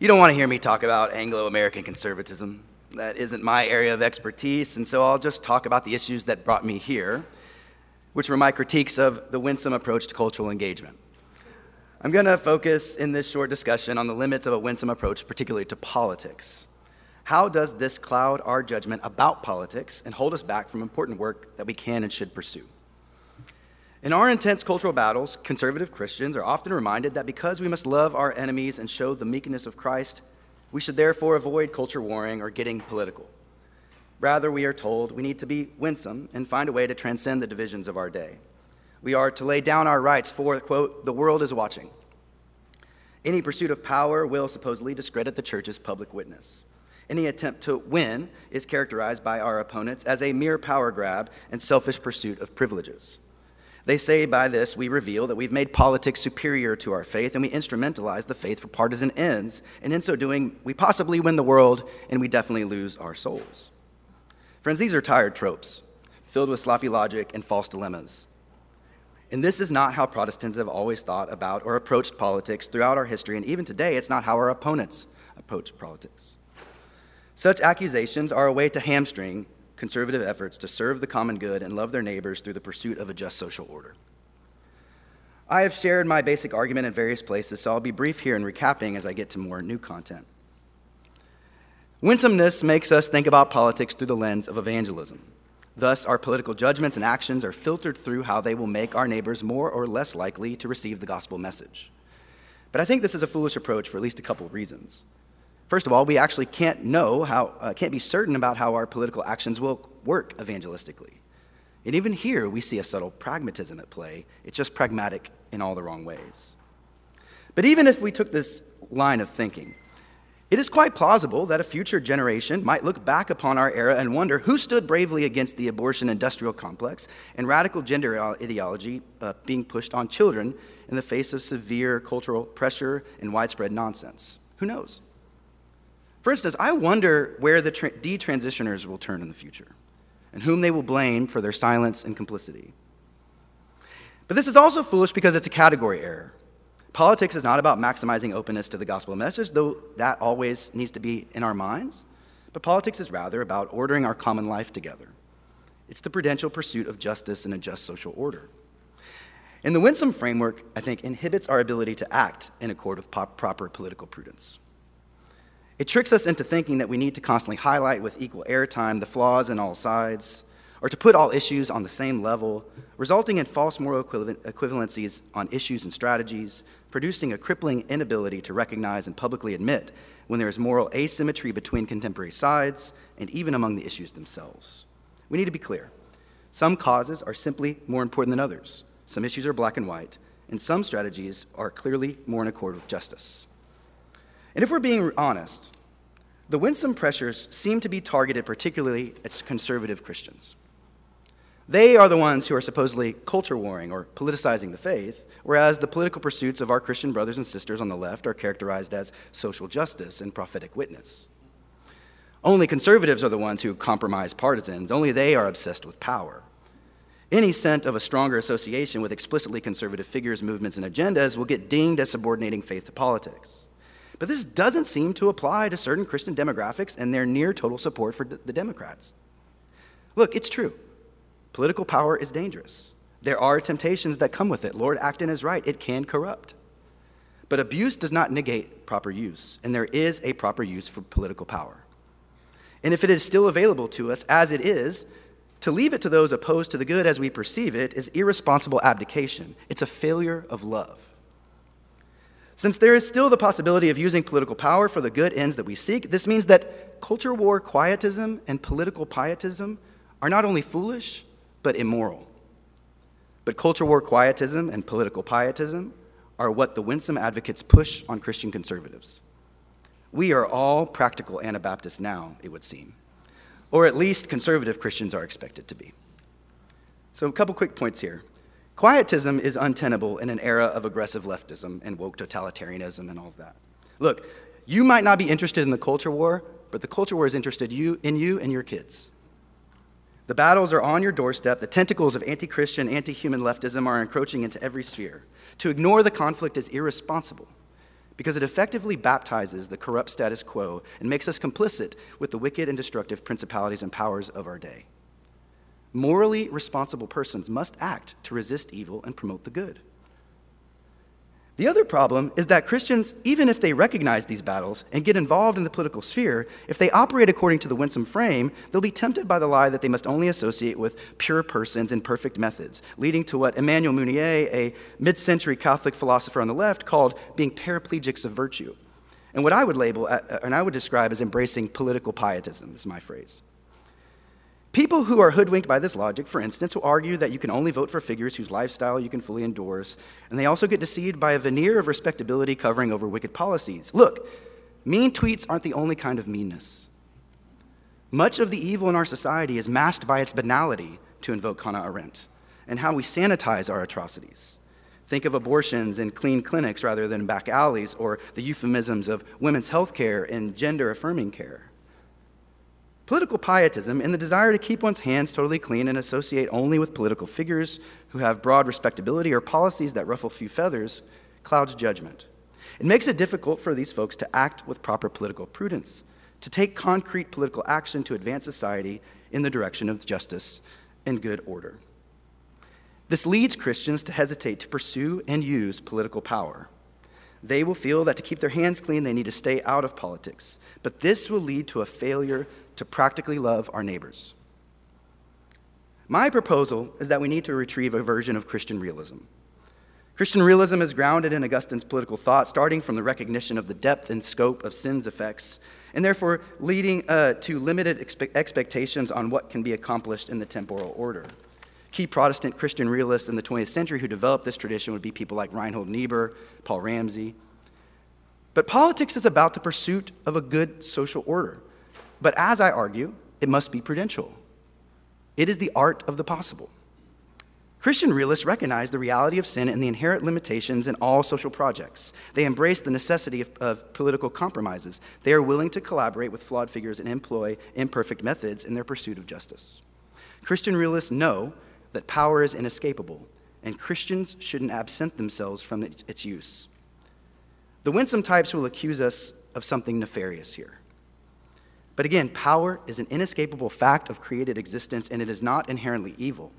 You don't want to hear me talk about Anglo American conservatism. That isn't my area of expertise, and so I'll just talk about the issues that brought me here, which were my critiques of the winsome approach to cultural engagement. I'm going to focus in this short discussion on the limits of a winsome approach, particularly to politics. How does this cloud our judgment about politics and hold us back from important work that we can and should pursue? In our intense cultural battles, conservative Christians are often reminded that because we must love our enemies and show the meekness of Christ, we should therefore avoid culture warring or getting political. Rather, we are told we need to be winsome and find a way to transcend the divisions of our day. We are to lay down our rights for, quote, the world is watching. Any pursuit of power will supposedly discredit the church's public witness. Any attempt to win is characterized by our opponents as a mere power grab and selfish pursuit of privileges. They say by this we reveal that we've made politics superior to our faith and we instrumentalize the faith for partisan ends. And in so doing, we possibly win the world and we definitely lose our souls. Friends, these are tired tropes, filled with sloppy logic and false dilemmas. And this is not how Protestants have always thought about or approached politics throughout our history, and even today, it's not how our opponents approach politics. Such accusations are a way to hamstring conservative efforts to serve the common good and love their neighbors through the pursuit of a just social order. I have shared my basic argument in various places, so I'll be brief here in recapping as I get to more new content. Winsomeness makes us think about politics through the lens of evangelism. Thus, our political judgments and actions are filtered through how they will make our neighbors more or less likely to receive the gospel message. But I think this is a foolish approach for at least a couple reasons. First of all, we actually can't know how, uh, can't be certain about how our political actions will work evangelistically. And even here, we see a subtle pragmatism at play. It's just pragmatic in all the wrong ways. But even if we took this line of thinking, it is quite plausible that a future generation might look back upon our era and wonder who stood bravely against the abortion industrial complex and radical gender ideology uh, being pushed on children in the face of severe cultural pressure and widespread nonsense. Who knows? For instance, I wonder where the tra- detransitioners will turn in the future and whom they will blame for their silence and complicity. But this is also foolish because it's a category error. Politics is not about maximizing openness to the gospel message, though that always needs to be in our minds. But politics is rather about ordering our common life together. It's the prudential pursuit of justice and a just social order. And the winsome framework, I think, inhibits our ability to act in accord with proper political prudence. It tricks us into thinking that we need to constantly highlight with equal airtime the flaws in all sides, or to put all issues on the same level, resulting in false moral equivalencies on issues and strategies, producing a crippling inability to recognize and publicly admit when there is moral asymmetry between contemporary sides and even among the issues themselves. We need to be clear. Some causes are simply more important than others. Some issues are black and white, and some strategies are clearly more in accord with justice. And if we're being honest, the winsome pressures seem to be targeted particularly at conservative Christians. They are the ones who are supposedly culture warring or politicizing the faith, whereas the political pursuits of our Christian brothers and sisters on the left are characterized as social justice and prophetic witness. Only conservatives are the ones who compromise partisans, only they are obsessed with power. Any scent of a stronger association with explicitly conservative figures, movements, and agendas will get dinged as subordinating faith to politics. But this doesn't seem to apply to certain Christian demographics and their near total support for the Democrats. Look, it's true. Political power is dangerous. There are temptations that come with it. Lord Acton is right, it can corrupt. But abuse does not negate proper use, and there is a proper use for political power. And if it is still available to us as it is, to leave it to those opposed to the good as we perceive it is irresponsible abdication. It's a failure of love. Since there is still the possibility of using political power for the good ends that we seek, this means that culture war quietism and political pietism are not only foolish, but immoral. But culture war quietism and political pietism are what the winsome advocates push on Christian conservatives. We are all practical Anabaptists now, it would seem, or at least conservative Christians are expected to be. So, a couple quick points here. Quietism is untenable in an era of aggressive leftism and woke totalitarianism and all of that. Look, you might not be interested in the culture war, but the culture war is interested you, in you and your kids. The battles are on your doorstep. The tentacles of anti Christian, anti human leftism are encroaching into every sphere. To ignore the conflict is irresponsible. because it effectively baptizes the corrupt status quo and makes us complicit with the wicked and destructive principalities and powers of our day. Morally responsible persons must act to resist evil and promote the good. The other problem is that Christians, even if they recognize these battles and get involved in the political sphere, if they operate according to the winsome frame, they'll be tempted by the lie that they must only associate with pure persons and perfect methods, leading to what Emmanuel Mounier, a mid century Catholic philosopher on the left, called being paraplegics of virtue. And what I would label, uh, and I would describe as embracing political pietism, is my phrase. People who are hoodwinked by this logic, for instance, will argue that you can only vote for figures whose lifestyle you can fully endorse, and they also get deceived by a veneer of respectability covering over wicked policies. Look, mean tweets aren't the only kind of meanness. Much of the evil in our society is masked by its banality, to invoke Hannah Arendt, and how we sanitize our atrocities. Think of abortions in clean clinics rather than back alleys, or the euphemisms of women's health care and gender affirming care. Political pietism and the desire to keep one's hands totally clean and associate only with political figures who have broad respectability or policies that ruffle few feathers clouds judgment. It makes it difficult for these folks to act with proper political prudence, to take concrete political action to advance society in the direction of justice and good order. This leads Christians to hesitate to pursue and use political power. They will feel that to keep their hands clean, they need to stay out of politics. But this will lead to a failure to practically love our neighbors. My proposal is that we need to retrieve a version of Christian realism. Christian realism is grounded in Augustine's political thought, starting from the recognition of the depth and scope of sin's effects, and therefore leading uh, to limited expe- expectations on what can be accomplished in the temporal order. Key Protestant Christian realists in the 20th century who developed this tradition would be people like Reinhold Niebuhr, Paul Ramsey. But politics is about the pursuit of a good social order. But as I argue, it must be prudential. It is the art of the possible. Christian realists recognize the reality of sin and the inherent limitations in all social projects. They embrace the necessity of, of, political compromises. They are willing to collaborate with flawed figures and employ imperfect methods in their pursuit of justice. Christian realists know that power is inescapable, and Christians shouldn't absent themselves from its use. The winsome types will accuse us of something nefarious here. But again, power is an inescapable fact of created existence, and it is not inherently evil.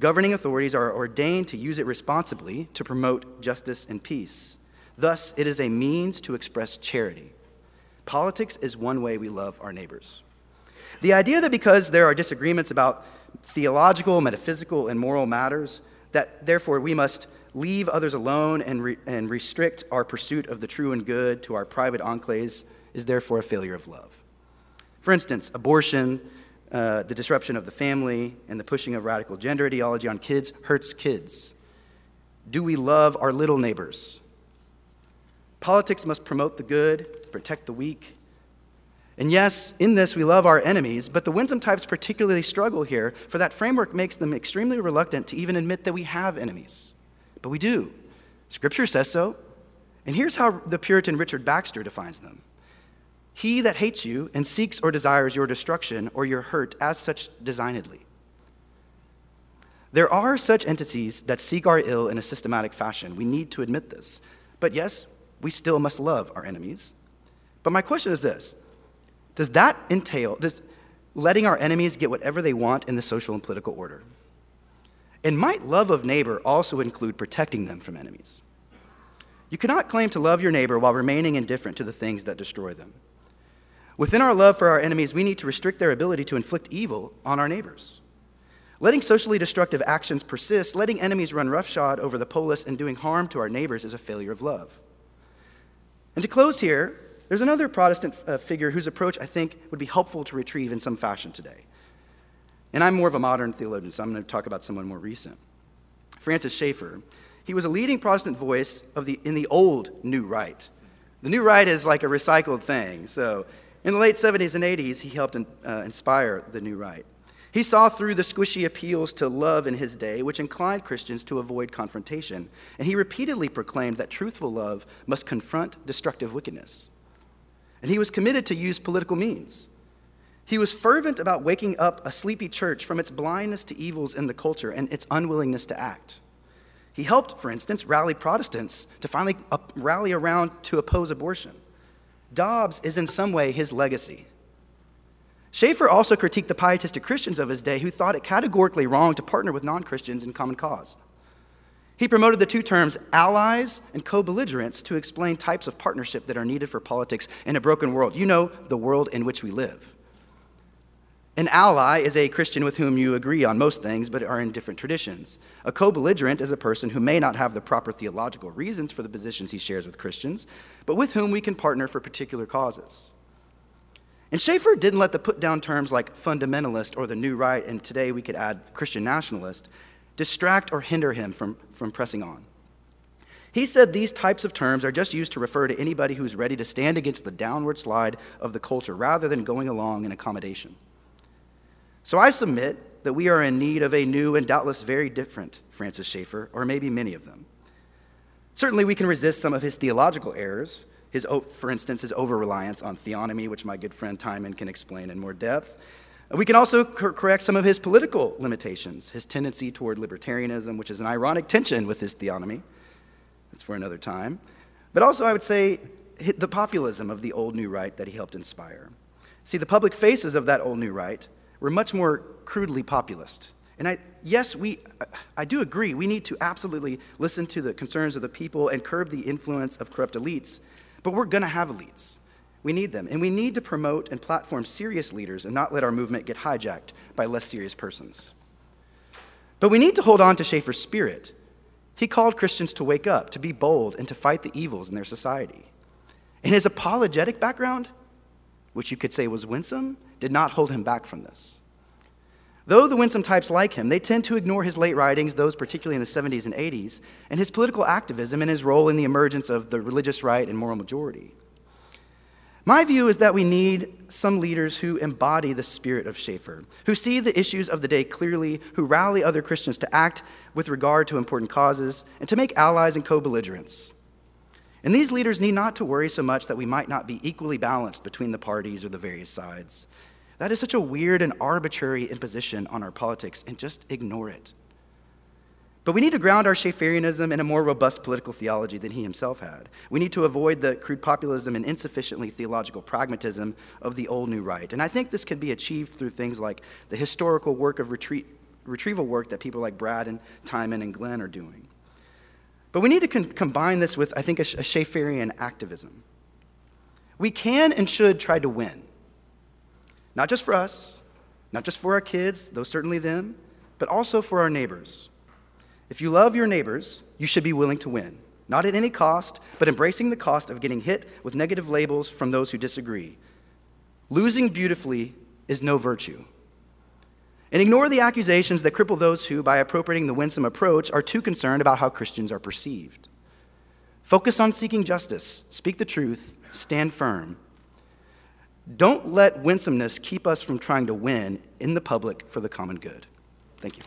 Governing authorities are ordained to use it responsibly to promote justice and peace. Thus, it is a means to express charity. Politics is one way we love our neighbors. The idea that because there are disagreements about theological, metaphysical, and moral matters, that therefore we must leave others alone and, re- and restrict our pursuit of the true and good to our private enclaves is therefore a failure of love. For instance, abortion, uh, the disruption of the family, and the pushing of radical gender ideology on kids hurts kids. Do we love our little neighbors? Politics must promote the good, protect the weak. And yes, in this we love our enemies, but the winsome types particularly struggle here, for that framework makes them extremely reluctant to even admit that we have enemies. But we do. Scripture says so. And here's how the Puritan Richard Baxter defines them he that hates you and seeks or desires your destruction or your hurt as such designedly. There are such entities that seek our ill in a systematic fashion. We need to admit this. But yes, we still must love our enemies. But my question is this Does that entail, does letting our enemies get whatever they want in the social and political order? And might love of neighbor also include protecting them from enemies? You cannot claim to love your neighbor while remaining indifferent to the things that destroy them. Within our love for our enemies, we need to restrict their ability to inflict evil on our neighbors. Letting socially destructive actions persist, letting enemies run roughshod over the polis, and doing harm to our neighbors is a failure of love. And to close here, there's another Protestant uh, figure whose approach I think would be helpful to retrieve in some fashion today. And I'm more of a modern theologian, so I'm going to talk about someone more recent. Francis Schaeffer. He was a leading Protestant voice of the, in the old New Right. The New Right is like a recycled thing. So in the late 70s and 80s, he helped uh, inspire the New Right. He saw through the squishy appeals to love in his day, which inclined Christians to avoid confrontation. And he repeatedly proclaimed that truthful love must confront destructive wickedness. And he was committed to use political means. He was fervent about waking up a sleepy church from its blindness to evils in the culture and its unwillingness to act. He helped, for instance, rally Protestants to finally rally around to oppose abortion. Dobbs is in some way his legacy. Schaeffer also critiqued the pietistic Christians of his day who thought it categorically wrong to partner with non Christians in common cause. He promoted the two terms allies and co belligerents to explain types of partnership that are needed for politics in a broken world. You know, the world in which we live. An ally is a Christian with whom you agree on most things but are in different traditions. A co belligerent is a person who may not have the proper theological reasons for the positions he shares with Christians, but with whom we can partner for particular causes. And Schaeffer didn't let the put down terms like fundamentalist or the new right, and today we could add Christian nationalist, distract or hinder him from, from pressing on. He said these types of terms are just used to refer to anybody who's ready to stand against the downward slide of the culture rather than going along in accommodation. So I submit that we are in need of a new and doubtless very different Francis Schaeffer, or maybe many of them. Certainly, we can resist some of his theological errors, his, for instance, his over reliance on theonomy, which my good friend Timon can explain in more depth. We can also correct some of his political limitations, his tendency toward libertarianism, which is an ironic tension with his theonomy. That's for another time. But also, I would say, the populism of the old new right that he helped inspire. See, the public faces of that old new right were much more crudely populist. And I, yes, we, I do agree, we need to absolutely listen to the concerns of the people and curb the influence of corrupt elites. But we're going to have elites. We need them. And we need to promote and platform serious leaders and not let our movement get hijacked by less serious persons. But we need to hold on to Schaeffer's spirit. He called Christians to wake up, to be bold, and to fight the evils in their society. And his apologetic background, which you could say was winsome, did not hold him back from this. Though the winsome types like him, they tend to ignore his late writings, those particularly in the 70s and 80s, and his political activism and his role in the emergence of the religious right and moral majority. My view is that we need some leaders who embody the spirit of Schaeffer, who see the issues of the day clearly, who rally other Christians to act with regard to important causes, and to make allies and co belligerents. And these leaders need not to worry so much that we might not be equally balanced between the parties or the various sides. That is such a weird and arbitrary imposition on our politics, and just ignore it. But we need to ground our Schaefferianism in a more robust political theology than he himself had. We need to avoid the crude populism and insufficiently theological pragmatism of the old new right. And I think this can be achieved through things like the historical work of retrie- retrieval work that people like Brad and Timon and Glenn are doing. But we need to con- combine this with, I think, a, a Schaefferian activism. We can and should try to win. Not just for us, not just for our kids, though certainly them, but also for our neighbors. If you love your neighbors, you should be willing to win, not at any cost, but embracing the cost of getting hit with negative labels from those who disagree. Losing beautifully is no virtue. And ignore the accusations that cripple those who, by appropriating the winsome approach, are too concerned about how Christians are perceived. Focus on seeking justice, speak the truth, stand firm, don't let winsomeness keep us from trying to win in the public for the common good. Thank you.